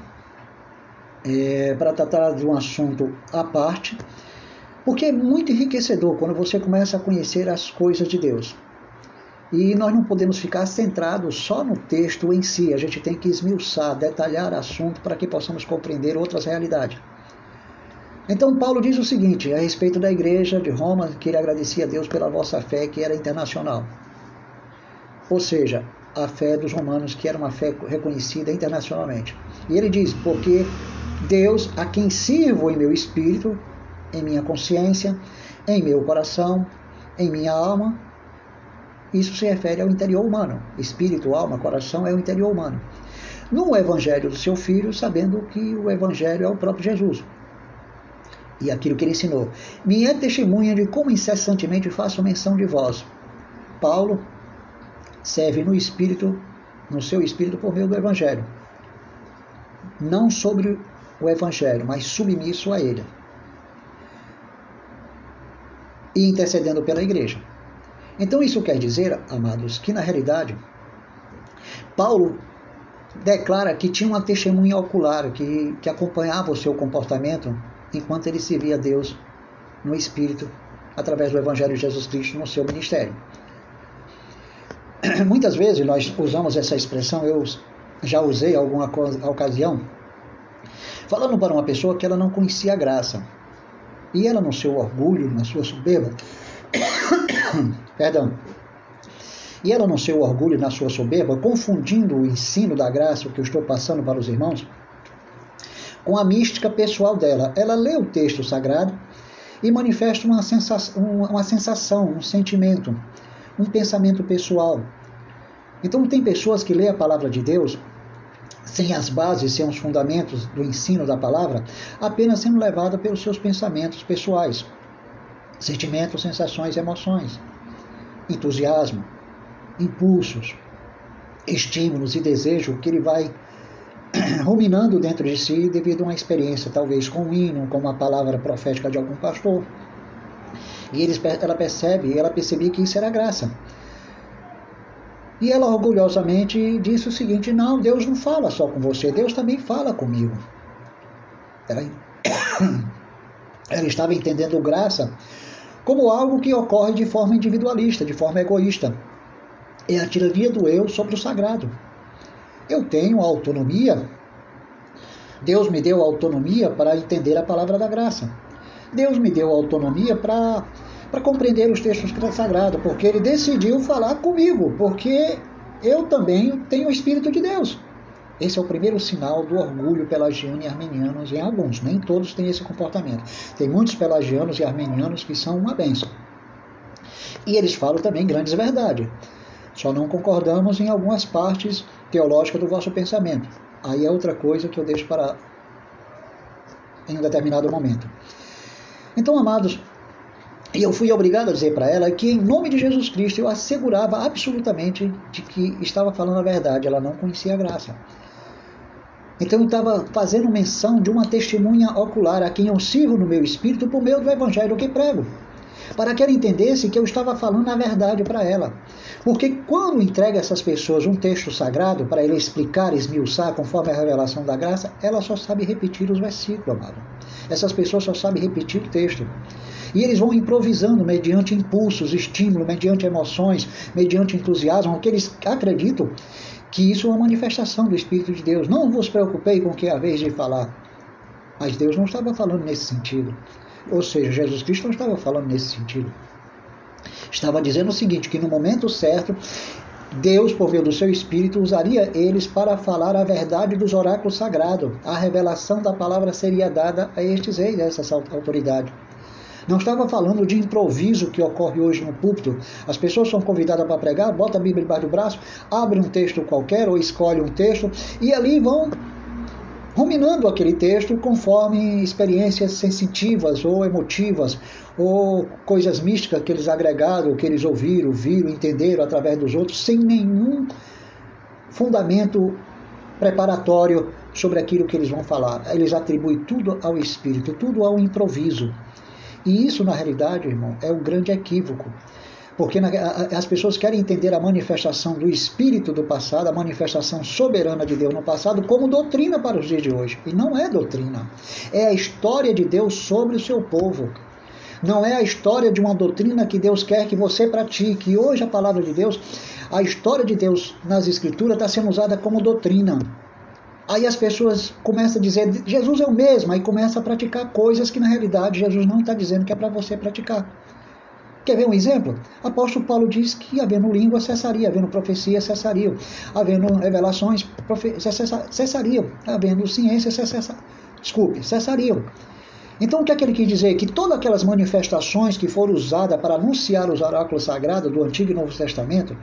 é, para tratar de um assunto à parte, porque é muito enriquecedor quando você começa a conhecer as coisas de Deus. E nós não podemos ficar centrados só no texto em si, a gente tem que esmiuçar, detalhar assunto para que possamos compreender outras realidades. Então, Paulo diz o seguinte a respeito da igreja de Roma, que ele agradecia a Deus pela vossa fé, que era internacional. Ou seja, a fé dos romanos, que era uma fé reconhecida internacionalmente. E ele diz: Porque Deus, a quem sirvo em meu espírito, em minha consciência, em meu coração, em minha alma, isso se refere ao interior humano. Espírito, alma, coração é o interior humano. No evangelho do seu filho, sabendo que o evangelho é o próprio Jesus. E aquilo que ele ensinou. Minha testemunha de como incessantemente faço menção de vós. Paulo, serve no espírito, no seu espírito por meio do evangelho. Não sobre o evangelho, mas submisso a ele. E intercedendo pela igreja. Então isso quer dizer, amados, que na realidade Paulo declara que tinha uma testemunha ocular que, que acompanhava o seu comportamento enquanto ele servia a Deus no Espírito através do Evangelho de Jesus Cristo no seu ministério. Muitas vezes nós usamos essa expressão, eu já usei alguma ocasião, falando para uma pessoa que ela não conhecia a graça. E ela, no seu orgulho, na sua soberba, perdão, e ela, no seu orgulho, na sua soberba, confundindo o ensino da graça, o que eu estou passando para os irmãos, com a mística pessoal dela. Ela lê o texto sagrado e manifesta uma sensação, uma sensação, um sentimento, um pensamento pessoal. Então, tem pessoas que lê a palavra de Deus sem as bases, sem os fundamentos do ensino da palavra, apenas sendo levada pelos seus pensamentos pessoais, sentimentos, sensações, emoções, entusiasmo, impulsos, estímulos e desejo que ele vai ruminando dentro de si devido a uma experiência, talvez com um hino, com uma palavra profética de algum pastor. E ele, ela percebe, ela percebia que isso era graça. E ela orgulhosamente disse o seguinte: Não, Deus não fala só com você, Deus também fala comigo. Ela, ela estava entendendo graça como algo que ocorre de forma individualista, de forma egoísta. É a tirania do eu sobre o sagrado. Eu tenho autonomia. Deus me deu autonomia para entender a palavra da graça. Deus me deu autonomia para para compreender os textos sagrados, porque ele decidiu falar comigo, porque eu também tenho o Espírito de Deus. Esse é o primeiro sinal do orgulho pelagiano e armenianos em alguns. Nem todos têm esse comportamento. Tem muitos pelagianos e armenianos que são uma bênção. E eles falam também grandes verdades. Só não concordamos em algumas partes teológicas do vosso pensamento. Aí é outra coisa que eu deixo para em um determinado momento. Então, amados, e eu fui obrigado a dizer para ela que, em nome de Jesus Cristo, eu assegurava absolutamente de que estava falando a verdade. Ela não conhecia a graça. Então eu estava fazendo menção de uma testemunha ocular a quem eu sirvo no meu espírito por meio do evangelho que prego. Para que ela entendesse que eu estava falando a verdade para ela. Porque quando entrega essas pessoas um texto sagrado para ele explicar, esmiuçar conforme a revelação da graça, ela só sabe repetir os versículos, amado. Essas pessoas só sabem repetir o texto. E eles vão improvisando mediante impulsos, estímulo, mediante emoções, mediante entusiasmo, porque eles acreditam que isso é uma manifestação do Espírito de Deus. Não vos preocupei com o que é a vez de falar. Mas Deus não estava falando nesse sentido. Ou seja, Jesus Cristo não estava falando nesse sentido. Estava dizendo o seguinte: que no momento certo, Deus, por meio do seu Espírito, usaria eles para falar a verdade dos oráculos sagrados. A revelação da palavra seria dada a estes reis, a essa autoridade. Não estava falando de improviso que ocorre hoje no púlpito. As pessoas são convidadas para pregar, bota a Bíblia debaixo do braço, abre um texto qualquer ou escolhe um texto e ali vão ruminando aquele texto conforme experiências sensitivas ou emotivas ou coisas místicas que eles agregaram, que eles ouviram, viram, entenderam através dos outros, sem nenhum fundamento preparatório sobre aquilo que eles vão falar. Eles atribuem tudo ao espírito, tudo ao improviso. E isso, na realidade, irmão, é um grande equívoco. Porque as pessoas querem entender a manifestação do espírito do passado, a manifestação soberana de Deus no passado, como doutrina para os dias de hoje. E não é doutrina. É a história de Deus sobre o seu povo. Não é a história de uma doutrina que Deus quer que você pratique. E hoje a palavra de Deus, a história de Deus nas Escrituras está sendo usada como doutrina. Aí as pessoas começam a dizer, Jesus é o mesmo, aí começa a praticar coisas que na realidade Jesus não está dizendo que é para você praticar. Quer ver um exemplo? Apóstolo Paulo diz que havendo língua cessaria, havendo profecia cessaria, havendo revelações cessariam, havendo ciência cessa, desculpe, cessariam. Então o que é que ele quis dizer? Que todas aquelas manifestações que foram usadas para anunciar os oráculos sagrados do Antigo e Novo Testamento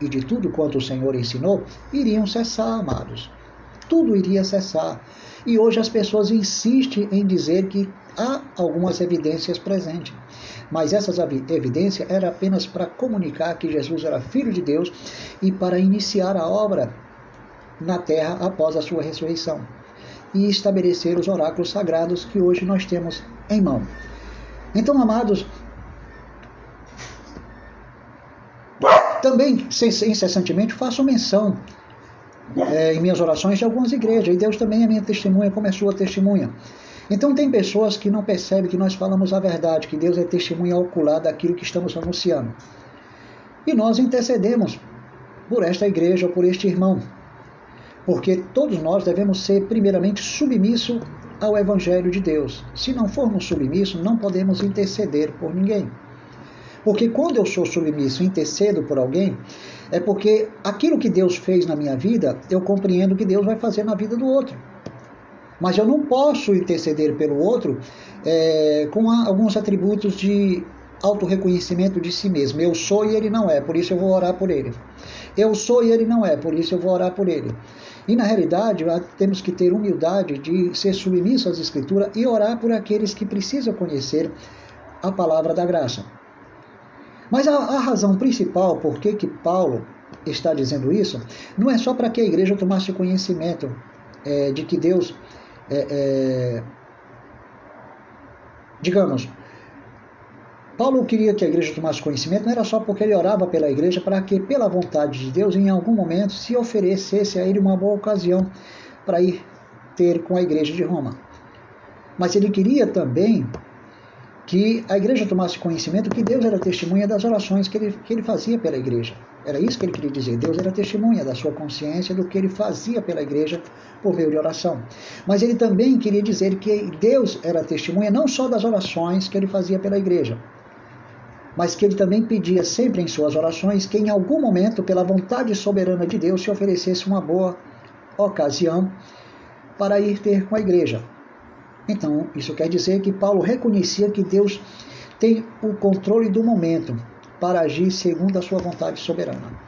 e de tudo quanto o Senhor ensinou, iriam cessar, amados tudo iria cessar. E hoje as pessoas insistem em dizer que há algumas evidências presentes. Mas essas evidências eram apenas para comunicar que Jesus era filho de Deus e para iniciar a obra na terra após a sua ressurreição e estabelecer os oráculos sagrados que hoje nós temos em mão. Então, amados, também incessantemente faço menção é, em minhas orações de algumas igrejas, e Deus também é minha testemunha, como é sua testemunha. Então tem pessoas que não percebem que nós falamos a verdade, que Deus é testemunha ocular daquilo que estamos anunciando. E nós intercedemos por esta igreja ou por este irmão. Porque todos nós devemos ser primeiramente submissos ao Evangelho de Deus. Se não formos submissos, não podemos interceder por ninguém. Porque quando eu sou submisso e intercedo por alguém, é porque aquilo que Deus fez na minha vida, eu compreendo que Deus vai fazer na vida do outro. Mas eu não posso interceder pelo outro é, com alguns atributos de autorreconhecimento de si mesmo. Eu sou e ele não é, por isso eu vou orar por ele. Eu sou e ele não é, por isso eu vou orar por ele. E na realidade, temos que ter humildade de ser submisso às Escrituras e orar por aqueles que precisam conhecer a palavra da graça. Mas a, a razão principal por que, que Paulo está dizendo isso não é só para que a igreja tomasse conhecimento é, de que Deus, é, é, digamos, Paulo queria que a igreja tomasse conhecimento, não era só porque ele orava pela igreja, para que, pela vontade de Deus, em algum momento se oferecesse a ele uma boa ocasião para ir ter com a igreja de Roma. Mas ele queria também que a igreja tomasse conhecimento que Deus era testemunha das orações que ele, que ele fazia pela igreja. Era isso que ele queria dizer. Deus era testemunha da sua consciência do que ele fazia pela igreja por meio de oração. Mas ele também queria dizer que Deus era testemunha não só das orações que ele fazia pela igreja, mas que ele também pedia sempre em suas orações que em algum momento, pela vontade soberana de Deus, se oferecesse uma boa ocasião para ir ter com a igreja. Então, isso quer dizer que Paulo reconhecia que Deus tem o controle do momento para agir segundo a sua vontade soberana.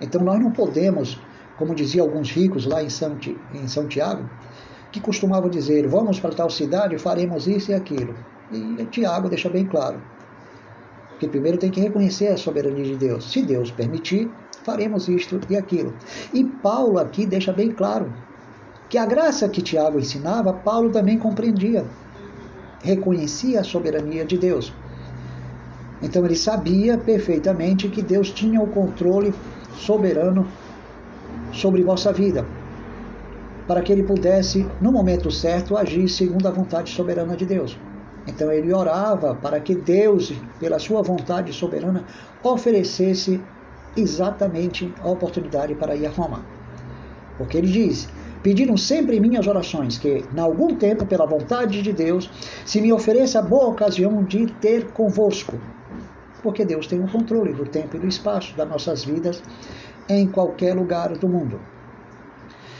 Então, nós não podemos, como diziam alguns ricos lá em São, em São Tiago, que costumavam dizer: vamos para tal cidade, faremos isso e aquilo. E Tiago deixa bem claro: porque primeiro tem que reconhecer a soberania de Deus. Se Deus permitir, faremos isto e aquilo. E Paulo aqui deixa bem claro que a graça que Tiago ensinava, Paulo também compreendia. Reconhecia a soberania de Deus. Então ele sabia perfeitamente que Deus tinha o controle soberano sobre vossa vida, para que ele pudesse, no momento certo, agir segundo a vontade soberana de Deus. Então ele orava para que Deus, pela sua vontade soberana, oferecesse exatamente a oportunidade para ir a Roma. Porque ele diz: Pediram sempre em minhas orações que, em algum tempo, pela vontade de Deus, se me ofereça boa ocasião de ter convosco. Porque Deus tem o controle do tempo e do espaço das nossas vidas em qualquer lugar do mundo.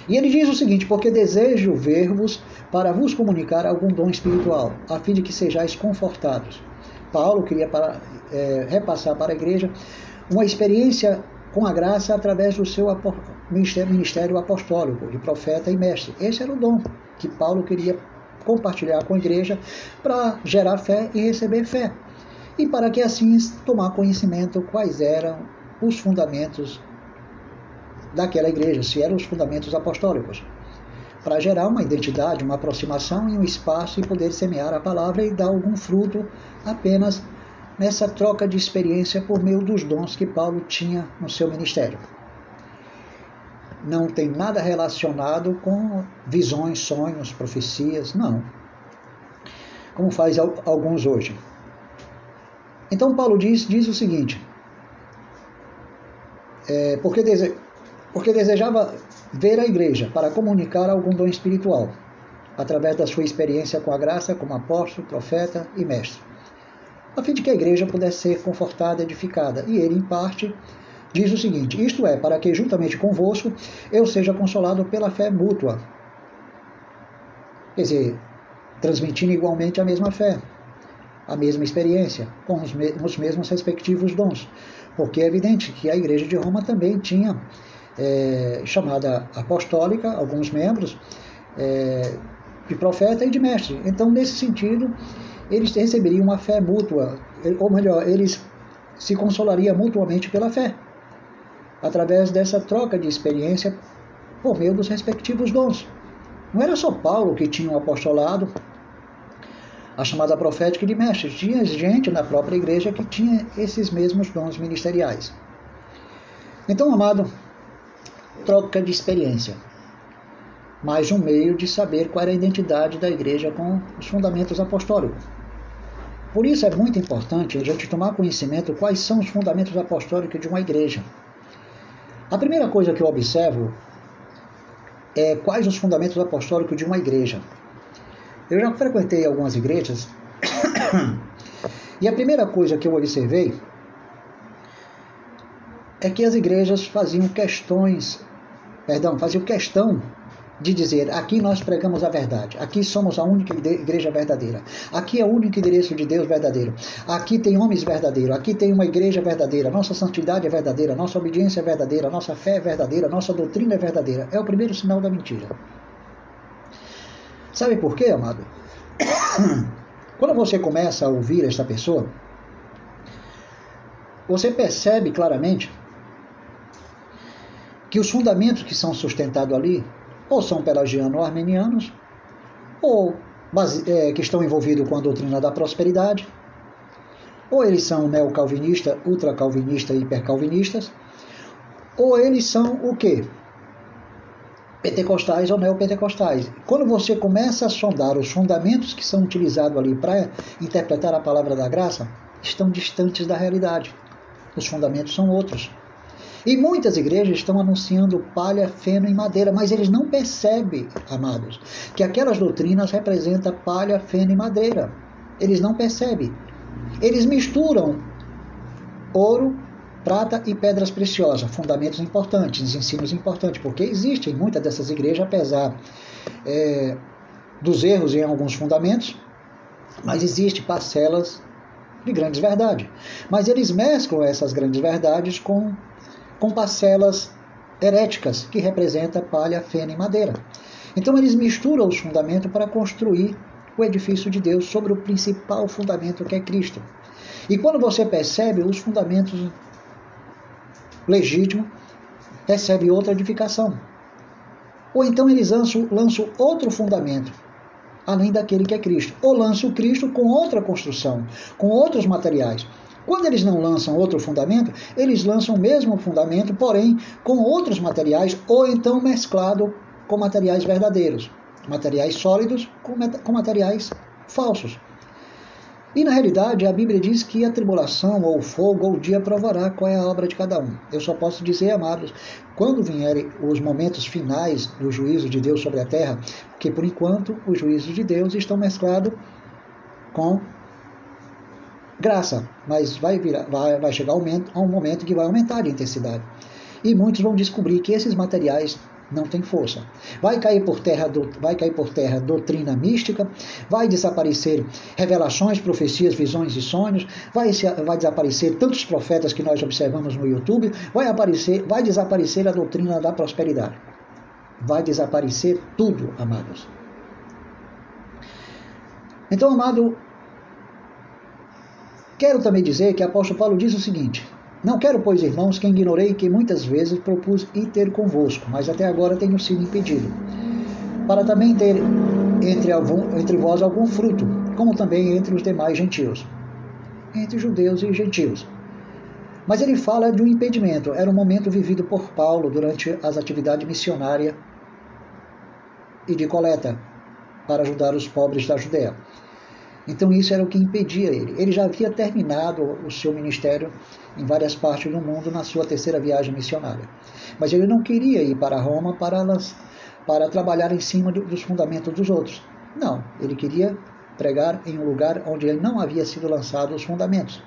E ele diz o seguinte: Porque desejo ver-vos para vos comunicar algum dom espiritual, a fim de que sejais confortados. Paulo queria para, é, repassar para a igreja uma experiência com a graça através do seu ministério apostólico, de profeta e mestre. Esse era o dom que Paulo queria compartilhar com a igreja para gerar fé e receber fé. E para que assim tomar conhecimento quais eram os fundamentos daquela igreja, se eram os fundamentos apostólicos para gerar uma identidade, uma aproximação e um espaço e poder semear a palavra e dar algum fruto apenas nessa troca de experiência por meio dos dons que Paulo tinha no seu ministério. Não tem nada relacionado com visões, sonhos, profecias, não. Como faz alguns hoje. Então Paulo diz, diz o seguinte, é, porque, dese, porque desejava ver a igreja para comunicar algum dom espiritual, através da sua experiência com a graça como apóstolo, profeta e mestre, a fim de que a igreja pudesse ser confortada e edificada. E ele, em parte, diz o seguinte: Isto é, para que juntamente convosco eu seja consolado pela fé mútua. Quer dizer, transmitindo igualmente a mesma fé, a mesma experiência, com os, mesmos respectivos dons. Porque é evidente que a igreja de Roma também tinha é, chamada apostólica, alguns membros, é, de profeta e de mestre. Então, nesse sentido, eles receberiam uma fé mútua, ou melhor, eles se consolariam mutuamente pela fé, através dessa troca de experiência por meio dos respectivos dons. Não era só Paulo que tinha um apostolado, a chamada profética de mestres, tinha gente na própria igreja que tinha esses mesmos dons ministeriais. Então, amado, troca de experiência, mas um meio de saber qual era a identidade da igreja com os fundamentos apostólicos. Por isso é muito importante a gente tomar conhecimento quais são os fundamentos apostólicos de uma igreja. A primeira coisa que eu observo é quais os fundamentos apostólicos de uma igreja. Eu já frequentei algumas igrejas e a primeira coisa que eu observei é que as igrejas faziam questões, perdão, faziam questão de dizer: aqui nós pregamos a verdade, aqui somos a única igreja verdadeira, aqui é o único endereço de Deus verdadeiro, aqui tem homens verdadeiros, aqui tem uma igreja verdadeira, nossa santidade é verdadeira, nossa obediência é verdadeira, nossa fé é verdadeira, nossa doutrina é verdadeira. É o primeiro sinal da mentira. Sabe por quê, amado? Quando você começa a ouvir esta pessoa, você percebe claramente que os fundamentos que são sustentados ali ou são pelagiano-armenianos, ou é, que estão envolvidos com a doutrina da prosperidade, ou eles são neocalvinistas, ultracalvinistas e hipercalvinistas, ou eles são o quê? Pentecostais ou neopentecostais. Quando você começa a sondar os fundamentos que são utilizados ali para interpretar a palavra da graça, estão distantes da realidade. Os fundamentos são outros. E muitas igrejas estão anunciando palha, feno e madeira, mas eles não percebem, amados, que aquelas doutrinas representam palha, feno e madeira. Eles não percebem. Eles misturam ouro, prata e pedras preciosas, fundamentos importantes, ensinos importantes, porque existem muitas dessas igrejas, apesar é, dos erros em alguns fundamentos, mas existem parcelas de grandes verdades. Mas eles mesclam essas grandes verdades com com parcelas heréticas, que representa palha, feno e madeira. Então eles misturam os fundamentos para construir o edifício de Deus sobre o principal fundamento que é Cristo. E quando você percebe os fundamentos legítimos, recebe outra edificação. Ou então eles lançam, lançam outro fundamento, além daquele que é Cristo. Ou lançam Cristo com outra construção, com outros materiais. Quando eles não lançam outro fundamento, eles lançam o mesmo fundamento, porém com outros materiais ou então mesclado com materiais verdadeiros, materiais sólidos com, materiais falsos. E na realidade, a Bíblia diz que a tribulação, ou o fogo, ou o dia provará qual é a obra de cada um. Eu só posso dizer, amados, quando vierem os momentos finais do juízo de Deus sobre a terra, que por enquanto os juízos de Deus estão mesclados com graça, mas vai, virar, vai, vai chegar a um momento que vai aumentar a intensidade. E muitos vão descobrir que esses materiais não têm força. Vai cair por terra, vai cair por terra doutrina mística, vai desaparecer revelações, profecias, visões e sonhos, vai, vai desaparecer tantos profetas que nós observamos no YouTube, vai, aparecer, vai desaparecer a doutrina da prosperidade. Vai desaparecer tudo, amados. Então, amado, Quero também dizer que o apóstolo Paulo diz o seguinte: Não quero, pois, irmãos, que ignorei que muitas vezes propus ir ter convosco, mas até agora tenho sido impedido, para também ter entre, entre vós algum fruto, como também entre os demais gentios, entre judeus e gentios. Mas ele fala de um impedimento, era um momento vivido por Paulo durante as atividades missionárias e de coleta para ajudar os pobres da Judéia. Então isso era o que impedia ele. Ele já havia terminado o seu ministério em várias partes do mundo na sua terceira viagem missionária. Mas ele não queria ir para Roma para, para trabalhar em cima dos fundamentos dos outros. Não, ele queria pregar em um lugar onde não havia sido lançado os fundamentos.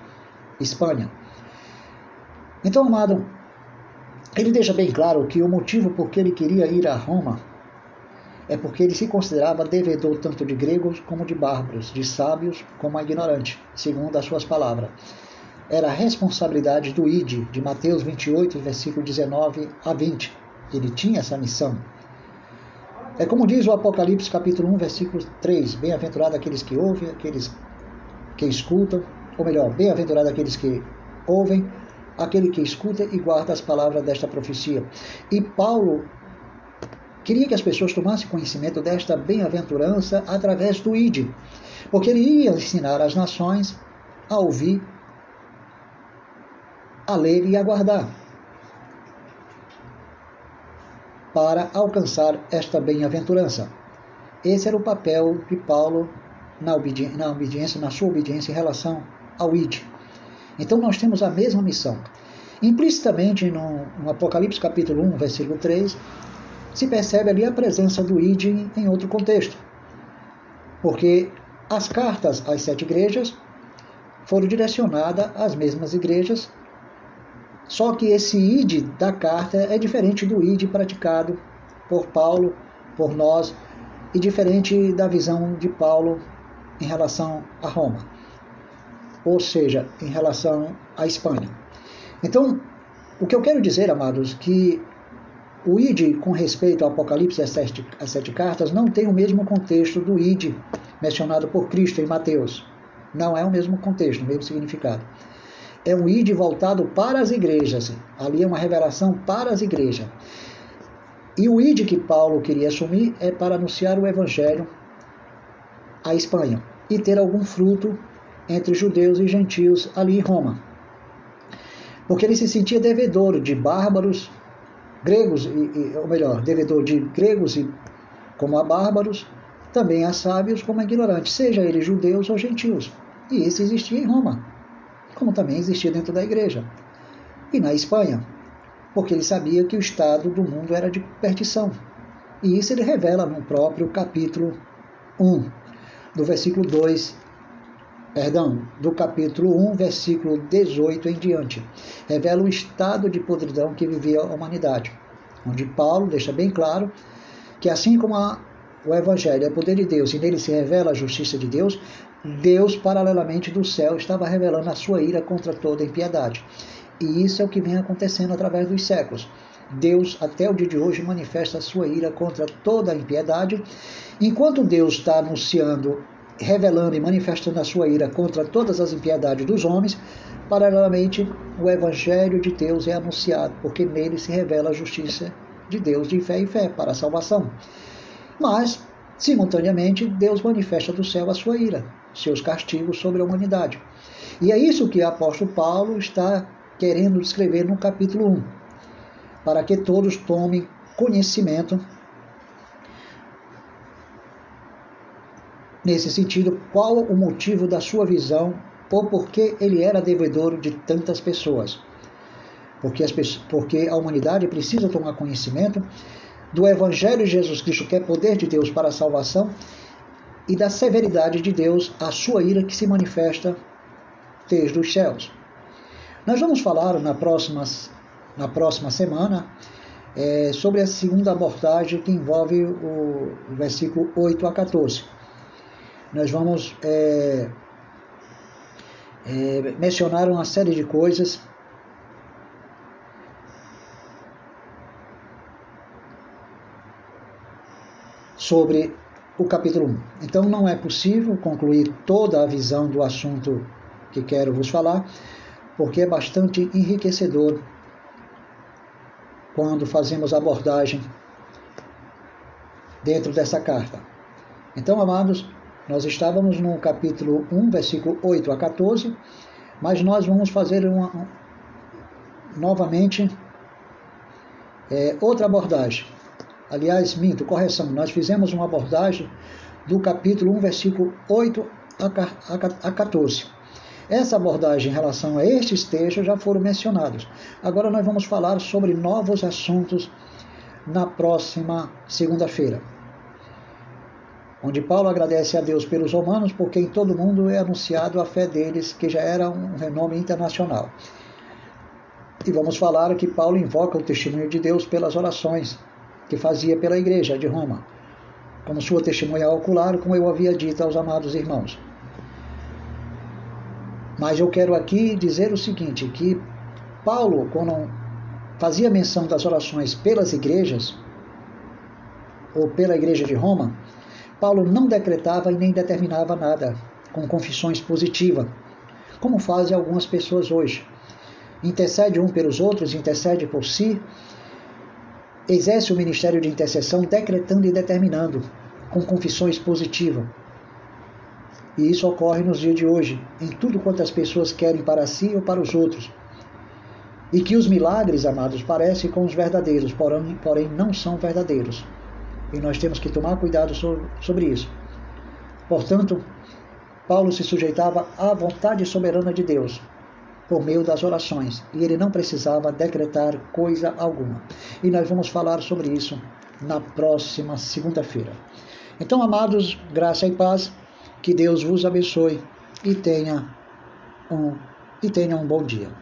Espanha. Então, amado, ele deixa bem claro que o motivo por que ele queria ir a Roma é porque ele se considerava devedor tanto de gregos como de bárbaros, de sábios como a ignorante, segundo as suas palavras. Era a responsabilidade do ID, de Mateus 28, versículo 19 a 20. Ele tinha essa missão. É como diz o Apocalipse capítulo 1, versículo 3, bem-aventurado aqueles que ouvem, aqueles que escutam, ou melhor, bem-aventurado aqueles que ouvem, aquele que escuta e guarda as palavras desta profecia. E Paulo Queria que as pessoas tomassem conhecimento desta bem-aventurança através do ID, porque ele ia ensinar as nações a ouvir, a ler e a guardar. para alcançar esta bem-aventurança. Esse era o papel de Paulo na, obedi na obediência, na sua obediência em relação ao ID. Então nós temos a mesma missão. Implicitamente no, no Apocalipse capítulo 1, versículo 3, se percebe ali a presença do ID em outro contexto. Porque as cartas às sete igrejas foram direcionadas às mesmas igrejas, só que esse id da carta é diferente do id praticado por Paulo, por nós, e diferente da visão de Paulo em relação a Roma, ou seja, em relação à Espanha. Então, o que eu quero dizer, amados, que o id com respeito ao Apocalipse às sete, às sete cartas não tem o mesmo contexto do id mencionado por Cristo em Mateus. Não é o mesmo contexto, o mesmo significado. É um id voltado para as igrejas. Ali é uma revelação para as igrejas. E o id que Paulo queria assumir é para anunciar o evangelho à Espanha e ter algum fruto entre judeus e gentios ali em Roma. Porque ele se sentia devedor de bárbaros, gregos, ou melhor, devedor de gregos e como a bárbaros, também a sábios como a ignorantes, seja eles judeus ou gentios. E isso existia em Roma, como também existia dentro da igreja. E na Espanha, porque ele sabia que o estado do mundo era de perdição. E isso ele revela no próprio capítulo 1, do versículo 2, perdão, do capítulo 1, versículo 18 em diante. Revela o estado de podridão que vivia a humanidade, onde Paulo deixa bem claro que assim como a o Evangelho é poder de Deus e nele se revela a justiça de Deus, Deus, paralelamente do céu, estava revelando a sua ira contra toda impiedade. E isso é o que vem acontecendo através dos séculos. Deus, até o dia de hoje, manifesta a sua ira contra toda a impiedade. Enquanto Deus está anunciando, revelando e manifestando a sua ira contra todas as impiedades dos homens, paralelamente o Evangelho de Deus é anunciado, porque nele se revela a justiça de Deus de fé em fé para a salvação. Mas, simultaneamente, Deus manifesta do céu a sua ira, seus castigos sobre a humanidade. E é isso que o apóstolo Paulo está querendo descrever no capítulo 1, para que todos tomem conhecimento nesse sentido, qual o motivo da sua visão ou por que ele era devedor de tantas pessoas. Porque, as, porque a humanidade precisa tomar conhecimento do Evangelho de Jesus Cristo, que é poder de Deus para a salvação, e da severidade de Deus, a sua ira que se manifesta desde os céus. Nós vamos falar na próxima, na próxima semana é, sobre a segunda abordagem que envolve o, o versículo 8 a 14. Nós vamos é, é, mencionar uma série de coisas sobre o capítulo 1. Então não é possível concluir toda a visão do assunto que quero vos falar, porque é bastante enriquecedor quando fazemos abordagem dentro dessa carta. Então, amados, nós estávamos no capítulo 1, versículo 8 a 14, mas nós vamos fazer uma, novamente é, outra abordagem Aliás, minto, correção, nós fizemos uma abordagem do capítulo 1, versículo 8 a 14. Essa abordagem em relação a estes textos já foram mencionados. Agora nós vamos falar sobre novos assuntos na próxima segunda-feira. Onde Paulo agradece a Deus pelos romanos, porque em todo mundo é anunciado a fé deles, que já era um renome internacional. E vamos falar que Paulo invoca o testemunho de Deus pelas orações que fazia pela Igreja de Roma, como sua testemunha ocular, como eu havia dito aos amados irmãos. Mas eu quero aqui dizer o seguinte, que Paulo, quando fazia menção das orações pelas igrejas, ou pela igreja de Roma, Paulo não decretava e nem determinava nada com confissões positivas, como fazem algumas pessoas hoje. Intercede um pelos outros, intercede por si, exerce o ministério de intercessão decretando e determinando, com confissões positivas. E isso ocorre nos dias de hoje, em tudo quanto as pessoas querem para si ou para os outros. E que os milagres, amados, parecem com os verdadeiros, porém, não são verdadeiros. E nós temos que tomar cuidado sobre isso. Portanto, Paulo se sujeitava à vontade soberana de Deus por meio das orações e ele não precisava decretar coisa alguma. E nós vamos falar sobre isso na próxima segunda-feira. Então, amados, graça e paz, que Deus vos abençoe e tenha um, e tenha um bom dia.